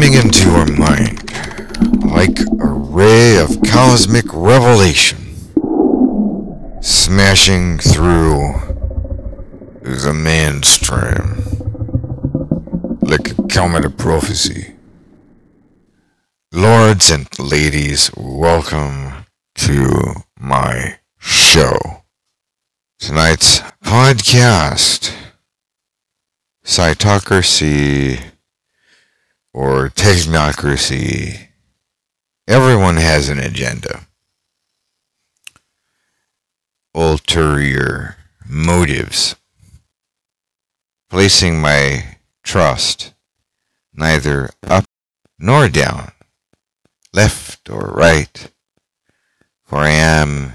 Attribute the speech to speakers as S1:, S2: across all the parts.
S1: beaming into your mind like a ray of cosmic revelation, smashing through the mainstream like a comet of prophecy. Lords and ladies, welcome to my show. Tonight's podcast, Cytocracy or Technocracy. Everyone has an agenda. Ulterior motives. Placing my trust neither up nor down, left or right, for I am,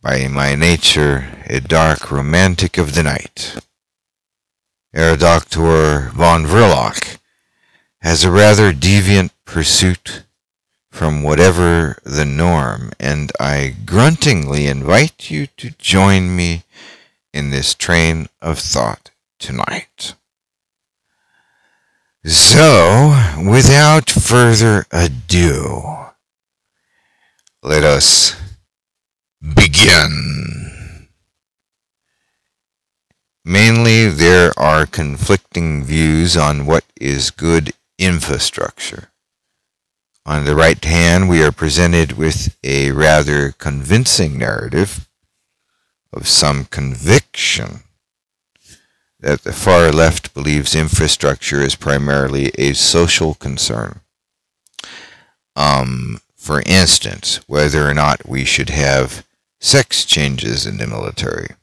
S1: by my nature, a dark romantic of the night. Dr. von Vrolok has a rather deviant pursuit from whatever the norm, and I gruntingly invite you to join me in this train of thought tonight. So, without further ado, let us begin. Mainly, there are conflicting views on what is good infrastructure. On the right hand, we are presented with a rather convincing narrative of some conviction that the far left believes infrastructure is primarily a social concern. Um, for instance, whether or not we should have sex changes in the military.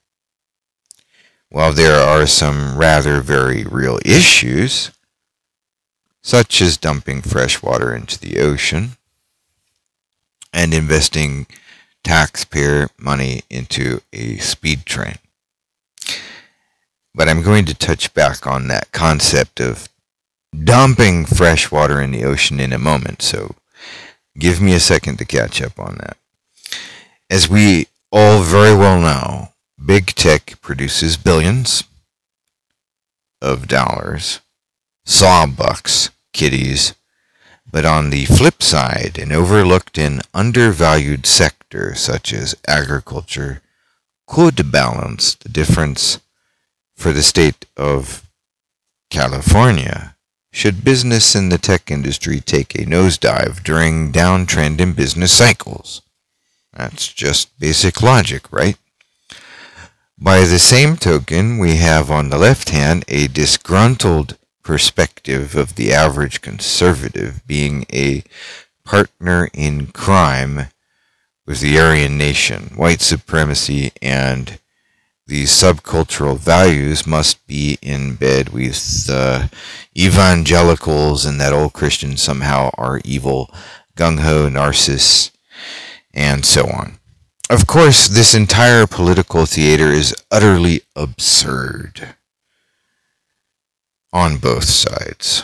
S1: While there are some rather very real issues, such as dumping fresh water into the ocean and investing taxpayer money into a speed train. But I'm going to touch back on that concept of dumping fresh water in the ocean in a moment, so give me a second to catch up on that. As we all very well know, big tech produces billions of dollars, sawbucks, kitties, but on the flip side, an overlooked and undervalued sector such as agriculture could balance the difference for the state of California should business in the tech industry take a nosedive during downtrend in business cycles. That's just basic logic, right? By the same token, we have on the left hand a disgruntled perspective of the average conservative being a partner in crime with the Aryan nation, white supremacy, and these subcultural values must be in bed with uh, evangelicals and that old Christians somehow are evil, gung ho, narcissists, and so on. Of course, this entire political theater is utterly absurd on both sides.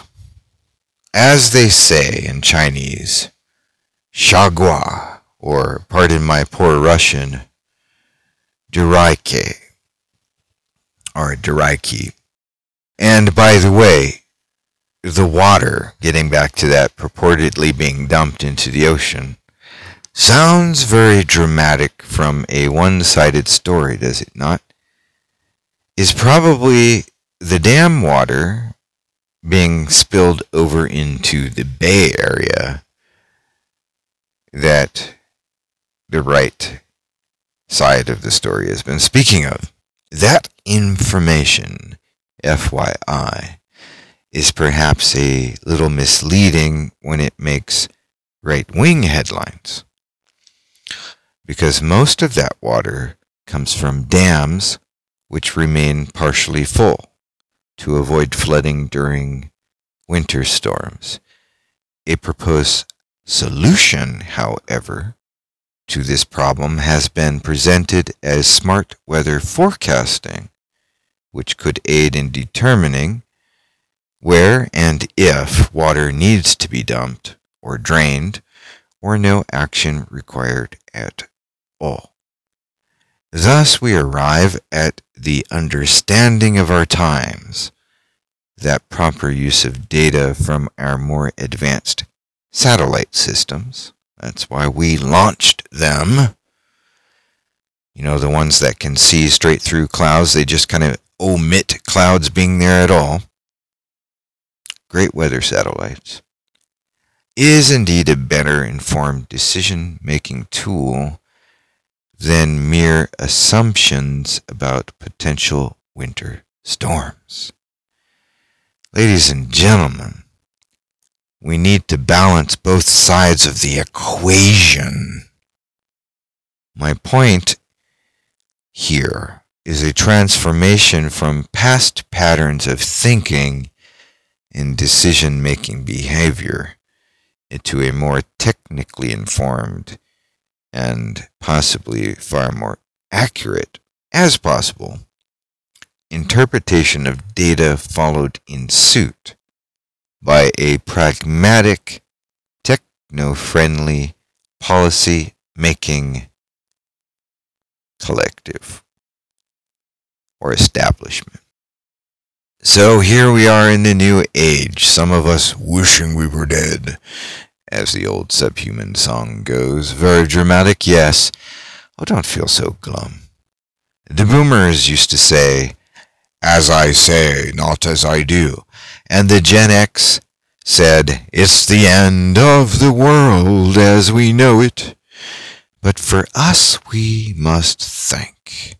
S1: As they say in Chinese, Shagua, or pardon my poor Russian, Duraike or Duraiki. And by the way, the water, getting back to that purportedly being dumped into the ocean, sounds very dramatic from a one sided story, does it not? Is probably the dam water being spilled over into the Bay Area that the right side of the story has been speaking of. That information, FYI, is perhaps a little misleading when it makes right wing headlines. Because most of that water comes from dams which remain partially full to avoid flooding during winter storms. A proposed solution, however, to this problem has been presented as smart weather forecasting, which could aid in determining where and if water needs to be dumped or drained, or no action required at all. Thus, we arrive at the understanding of our times that proper use of data from our more advanced satellite systems. That's why we launched them. You know, the ones that can see straight through clouds, they just kind of omit clouds being there at all. Great weather satellites. Is indeed a better informed decision making tool than mere assumptions about potential winter storms. Ladies and gentlemen, we need to balance both sides of the equation. My point here is a transformation from past patterns of thinking and decision making behavior into a more technically informed and possibly far more accurate as possible. Interpretation of data followed in suit by a pragmatic, techno friendly policy making collective or establishment. So here we are in the new age, some of us wishing we were dead, as the old subhuman song goes. Very dramatic, yes. Oh, don't feel so glum. The boomers used to say, as I say, not as I do. And the Gen X said, It's the end of the world as we know it. But for us, we must think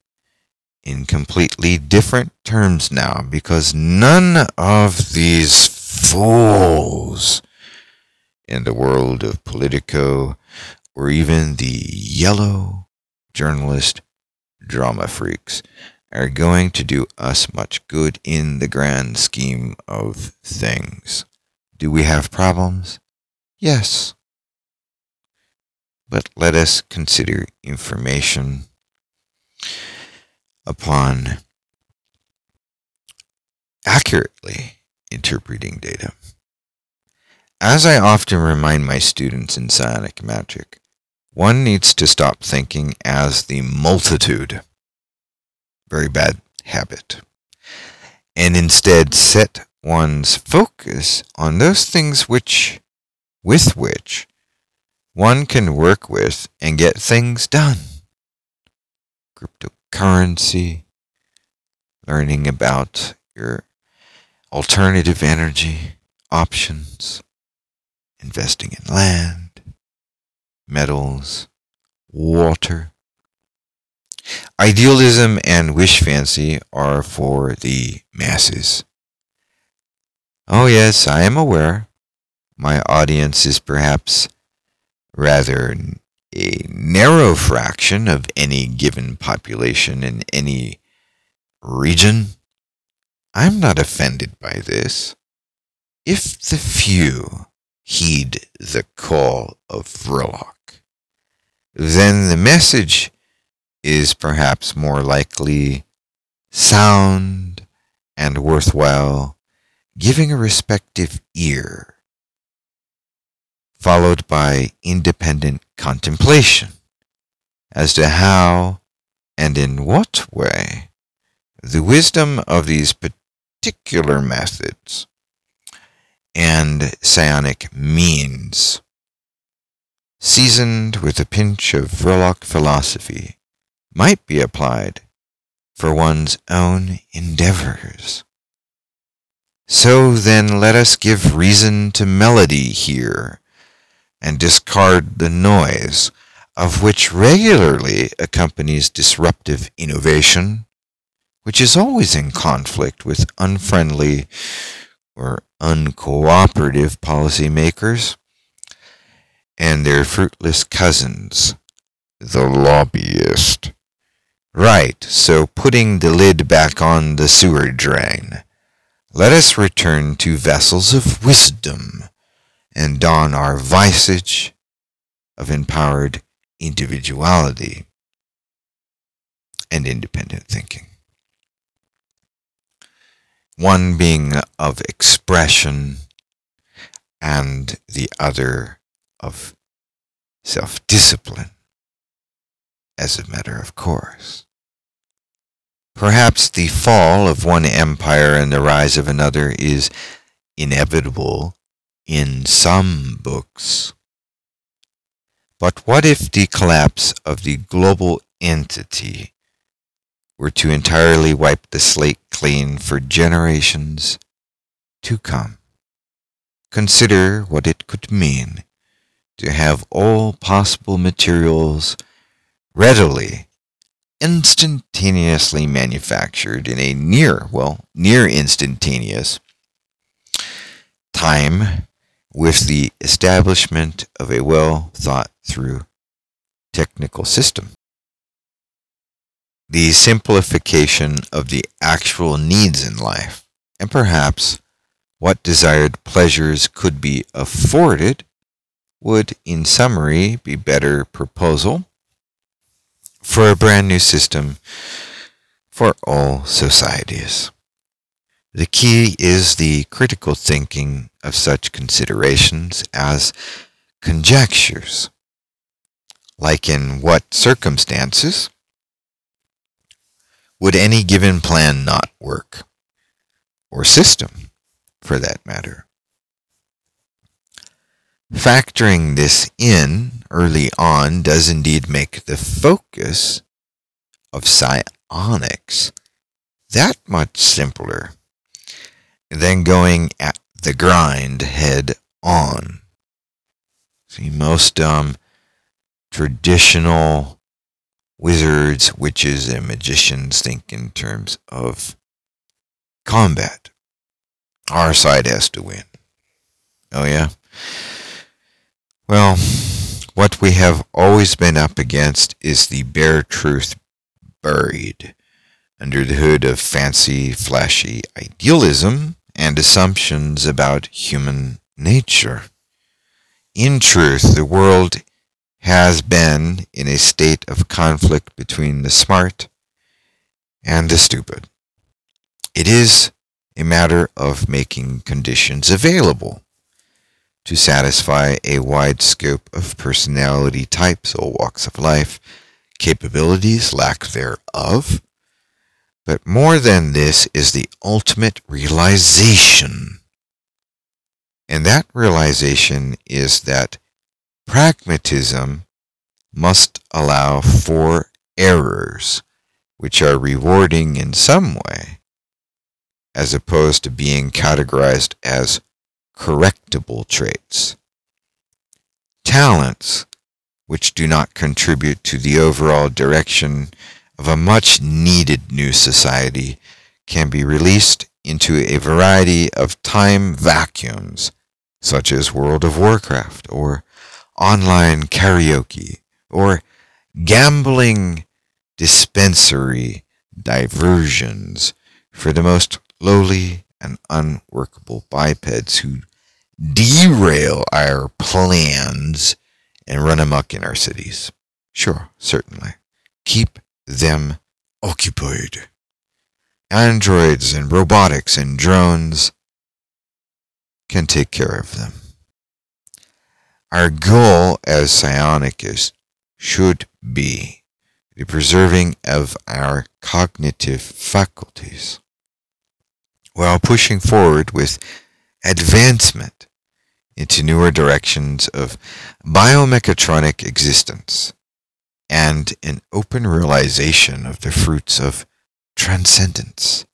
S1: in completely different terms now because none of these fools in the world of Politico or even the yellow journalist drama freaks are going to do us much good in the grand scheme of things. Do we have problems? Yes. But let us consider information upon accurately interpreting data. As I often remind my students in psionic magic, one needs to stop thinking as the multitude very bad habit. And instead set one's focus on those things which, with which, one can work with and get things done. Cryptocurrency, learning about your alternative energy options, investing in land, metals, water, Idealism and wish fancy are for the masses. Oh, yes, I am aware. My audience is perhaps rather a narrow fraction of any given population in any region. I'm not offended by this. If the few heed the call of Vrolok, then the message is perhaps more likely sound and worthwhile, giving a respective ear, followed by independent contemplation as to how and in what way the wisdom of these particular methods and psionic means, seasoned with a pinch of Vrolok philosophy, might be applied for one's own endeavors. So then let us give reason to melody here, and discard the noise of which regularly accompanies disruptive innovation, which is always in conflict with unfriendly or uncooperative policymakers and their fruitless cousins, the lobbyist. Right, so putting the lid back on the sewer drain, let us return to vessels of wisdom and don our visage of empowered individuality and independent thinking. One being of expression and the other of self discipline, as a matter of course. Perhaps the fall of one empire and the rise of another is inevitable in some books. But what if the collapse of the global entity were to entirely wipe the slate clean for generations to come? Consider what it could mean to have all possible materials readily, instantaneously manufactured in a near, well, near instantaneous time with the establishment of a well thought through technical system. The simplification of the actual needs in life, and perhaps what desired pleasures could be afforded, would, in summary, be better proposal for a brand new system for all societies. The key is the critical thinking of such considerations as conjectures, like in what circumstances would any given plan not work, or system, for that matter. Factoring this in early on does indeed make the focus of psionics that much simpler than going at the grind head on. See, most um, traditional wizards, witches, and magicians think in terms of combat. Our side has to win. Oh, yeah? Well, what we have always been up against is the bare truth buried under the hood of fancy, flashy idealism and assumptions about human nature. In truth, the world has been in a state of conflict between the smart and the stupid. It is a matter of making conditions available to satisfy a wide scope of personality types or walks of life, capabilities, lack thereof, but more than this is the ultimate realization. And that realization is that pragmatism must allow for errors which are rewarding in some way, as opposed to being categorized as correctable traits. Talents which do not contribute to the overall direction of a much needed new society can be released into a variety of time vacuums, such as World of Warcraft or online karaoke or gambling dispensary diversions for the most lowly and unworkable bipeds who derail our plans and run amuck in our cities. Sure, certainly. Keep them occupied. Androids and robotics and drones can take care of them. Our goal as psionics should be the preserving of our cognitive faculties. While pushing forward with advancement into newer directions of biomechatronic existence and an open realization of the fruits of transcendence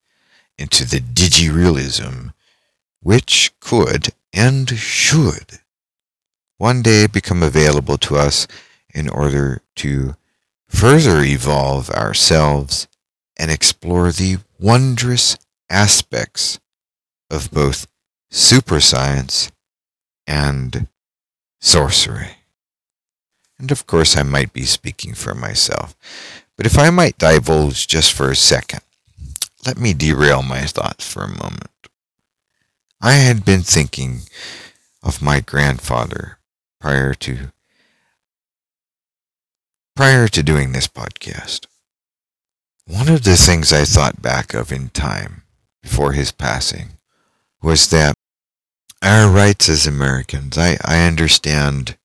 S1: into the digirealism which could and should one day become available to us in order to further evolve ourselves and explore the wondrous aspects of both super science and sorcery. And of course, I might be speaking for myself. But if I might divulge just for a second, let me derail my thoughts for a moment. I had been thinking of my grandfather prior to prior to doing this podcast. One of the things I thought back of in time before his passing was that our rights as Americans, I, I understand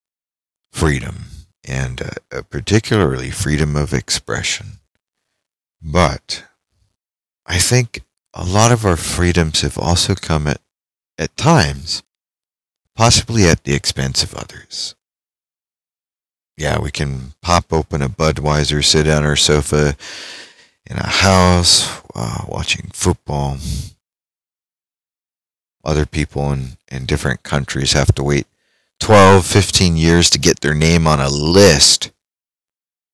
S1: freedom and uh, particularly freedom of expression. But I think a lot of our freedoms have also come at, at times, possibly at the expense of others. Yeah, we can pop open a Budweiser, sit on our sofa in a house uh, watching football. Other people in, in different countries have to wait 12, 15 years to get their name on a list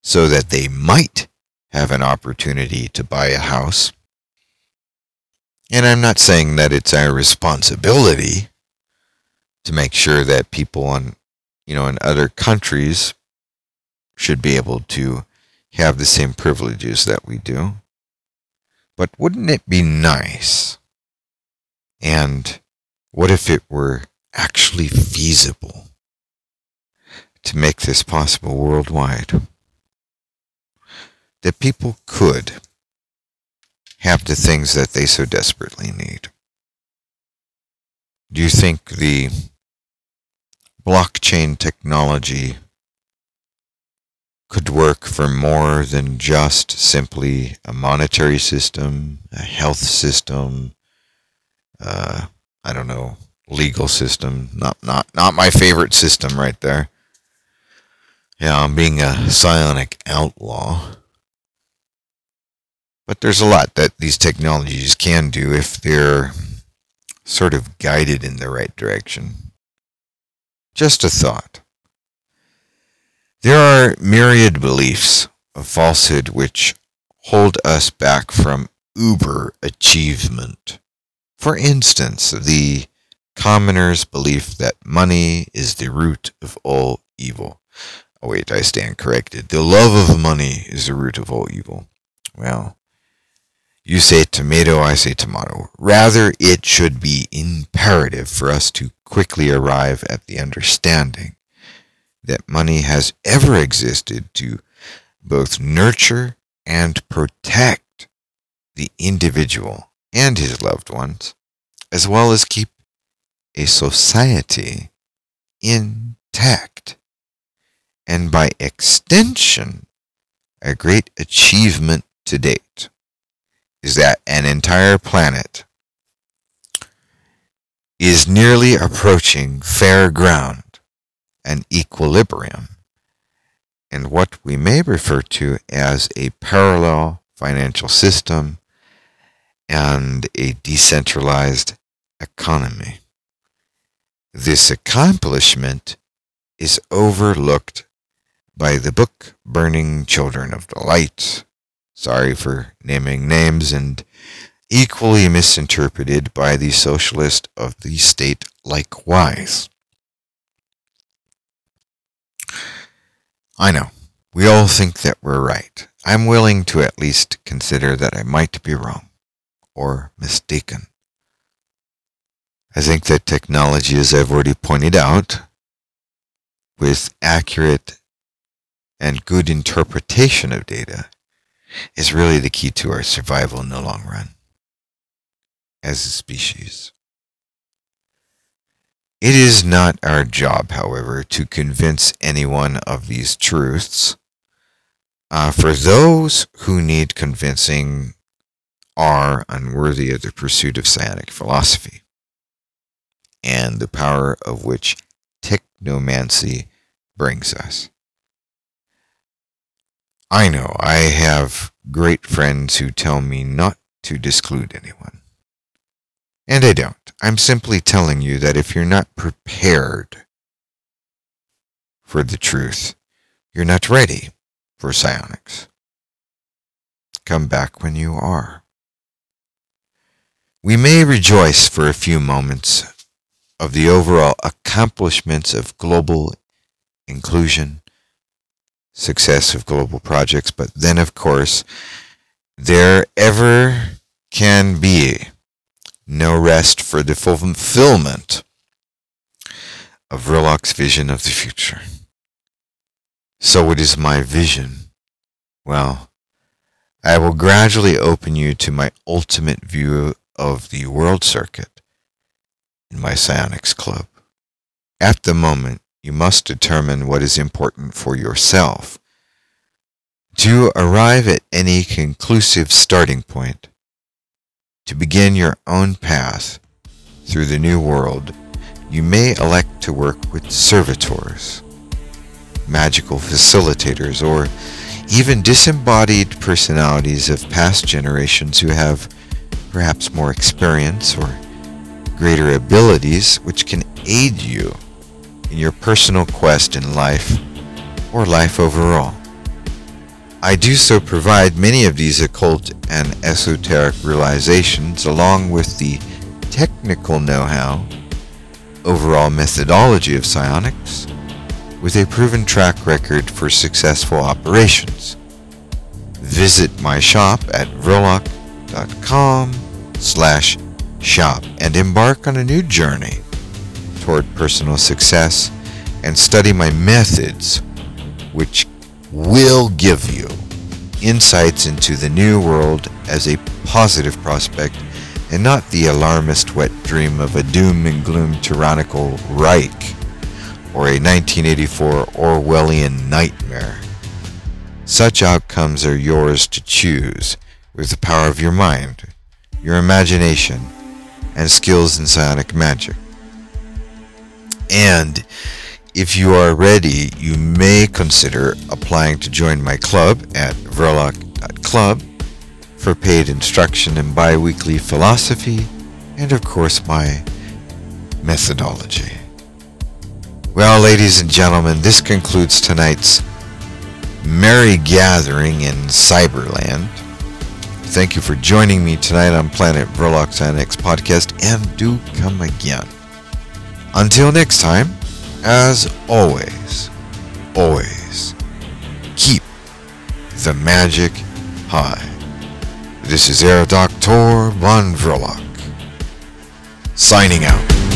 S1: so that they might have an opportunity to buy a house. And I'm not saying that it's our responsibility to make sure that people on, you know, in other countries should be able to have the same privileges that we do. But wouldn't it be nice? And what if it were actually feasible to make this possible worldwide? That people could have the things that they so desperately need. Do you think the blockchain technology could work for more than just simply a monetary system, a health system, uh, I don't know, legal system. Not not not my favorite system right there. Yeah, I'm being a psionic outlaw. But there's a lot that these technologies can do if they're sort of guided in the right direction. Just a thought. There are myriad beliefs of falsehood which hold us back from uber achievement. For instance, the commoner's belief that money is the root of all evil. Oh, wait, I stand corrected. The love of money is the root of all evil. Well, you say tomato, I say tomato. Rather, it should be imperative for us to quickly arrive at the understanding that money has ever existed to both nurture and protect the individual and his loved ones, as well as keep a society intact, and by extension, a great achievement to date is that an entire planet is nearly approaching fair ground an equilibrium in what we may refer to as a parallel financial system and a decentralized economy. This accomplishment is overlooked by the book Burning Children of the Light. Sorry for naming names and equally misinterpreted by the socialist of the state likewise. I know. We all think that we're right. I'm willing to at least consider that I might be wrong or mistaken. I think that technology, as I've already pointed out, with accurate and good interpretation of data, is really the key to our survival in the long run as a species. It is not our job, however, to convince anyone of these truths. Uh, for those who need convincing are unworthy of the pursuit of psionic philosophy and the power of which technomancy brings us. I know I have great friends who tell me not to disclude anyone. And I don't. I'm simply telling you that if you're not prepared for the truth, you're not ready for psionics. Come back when you are. We may rejoice for a few moments of the overall accomplishments of global inclusion, success of global projects, but then, of course, there ever can be no rest for the fulfillment of Vrolok's vision of the future. So it is my vision. Well, I will gradually open you to my ultimate view of the world circuit in my psionics club. At the moment, you must determine what is important for yourself. To arrive at any conclusive starting point, to begin your own path through the new world, you may elect to work with servitors, magical facilitators, or even disembodied personalities of past generations who have perhaps more experience or greater abilities which can aid you in your personal quest in life or life overall. I do so provide many of these occult and esoteric realizations along with the technical know-how, overall methodology of psionics, with a proven track record for successful operations. Visit my shop at vrolok.com slash shop and embark on a new journey toward personal success and study my methods which will give you insights into the new world as a positive prospect and not the alarmist wet dream of a doom and gloom tyrannical Reich or a 1984 Orwellian nightmare. Such outcomes are yours to choose with the power of your mind, your imagination, and skills in psionic magic. And if you are ready, you may consider applying to join my club at vrolok.club uh, for paid instruction in biweekly philosophy and, of course, my methodology. Well, ladies and gentlemen, this concludes tonight's merry gathering in Cyberland. Thank you for joining me tonight on Planet Vrolok's Annex podcast, and do come again. Until next time, as always, always keep the magic high. This is Air Doctor Von Vrolok, signing out.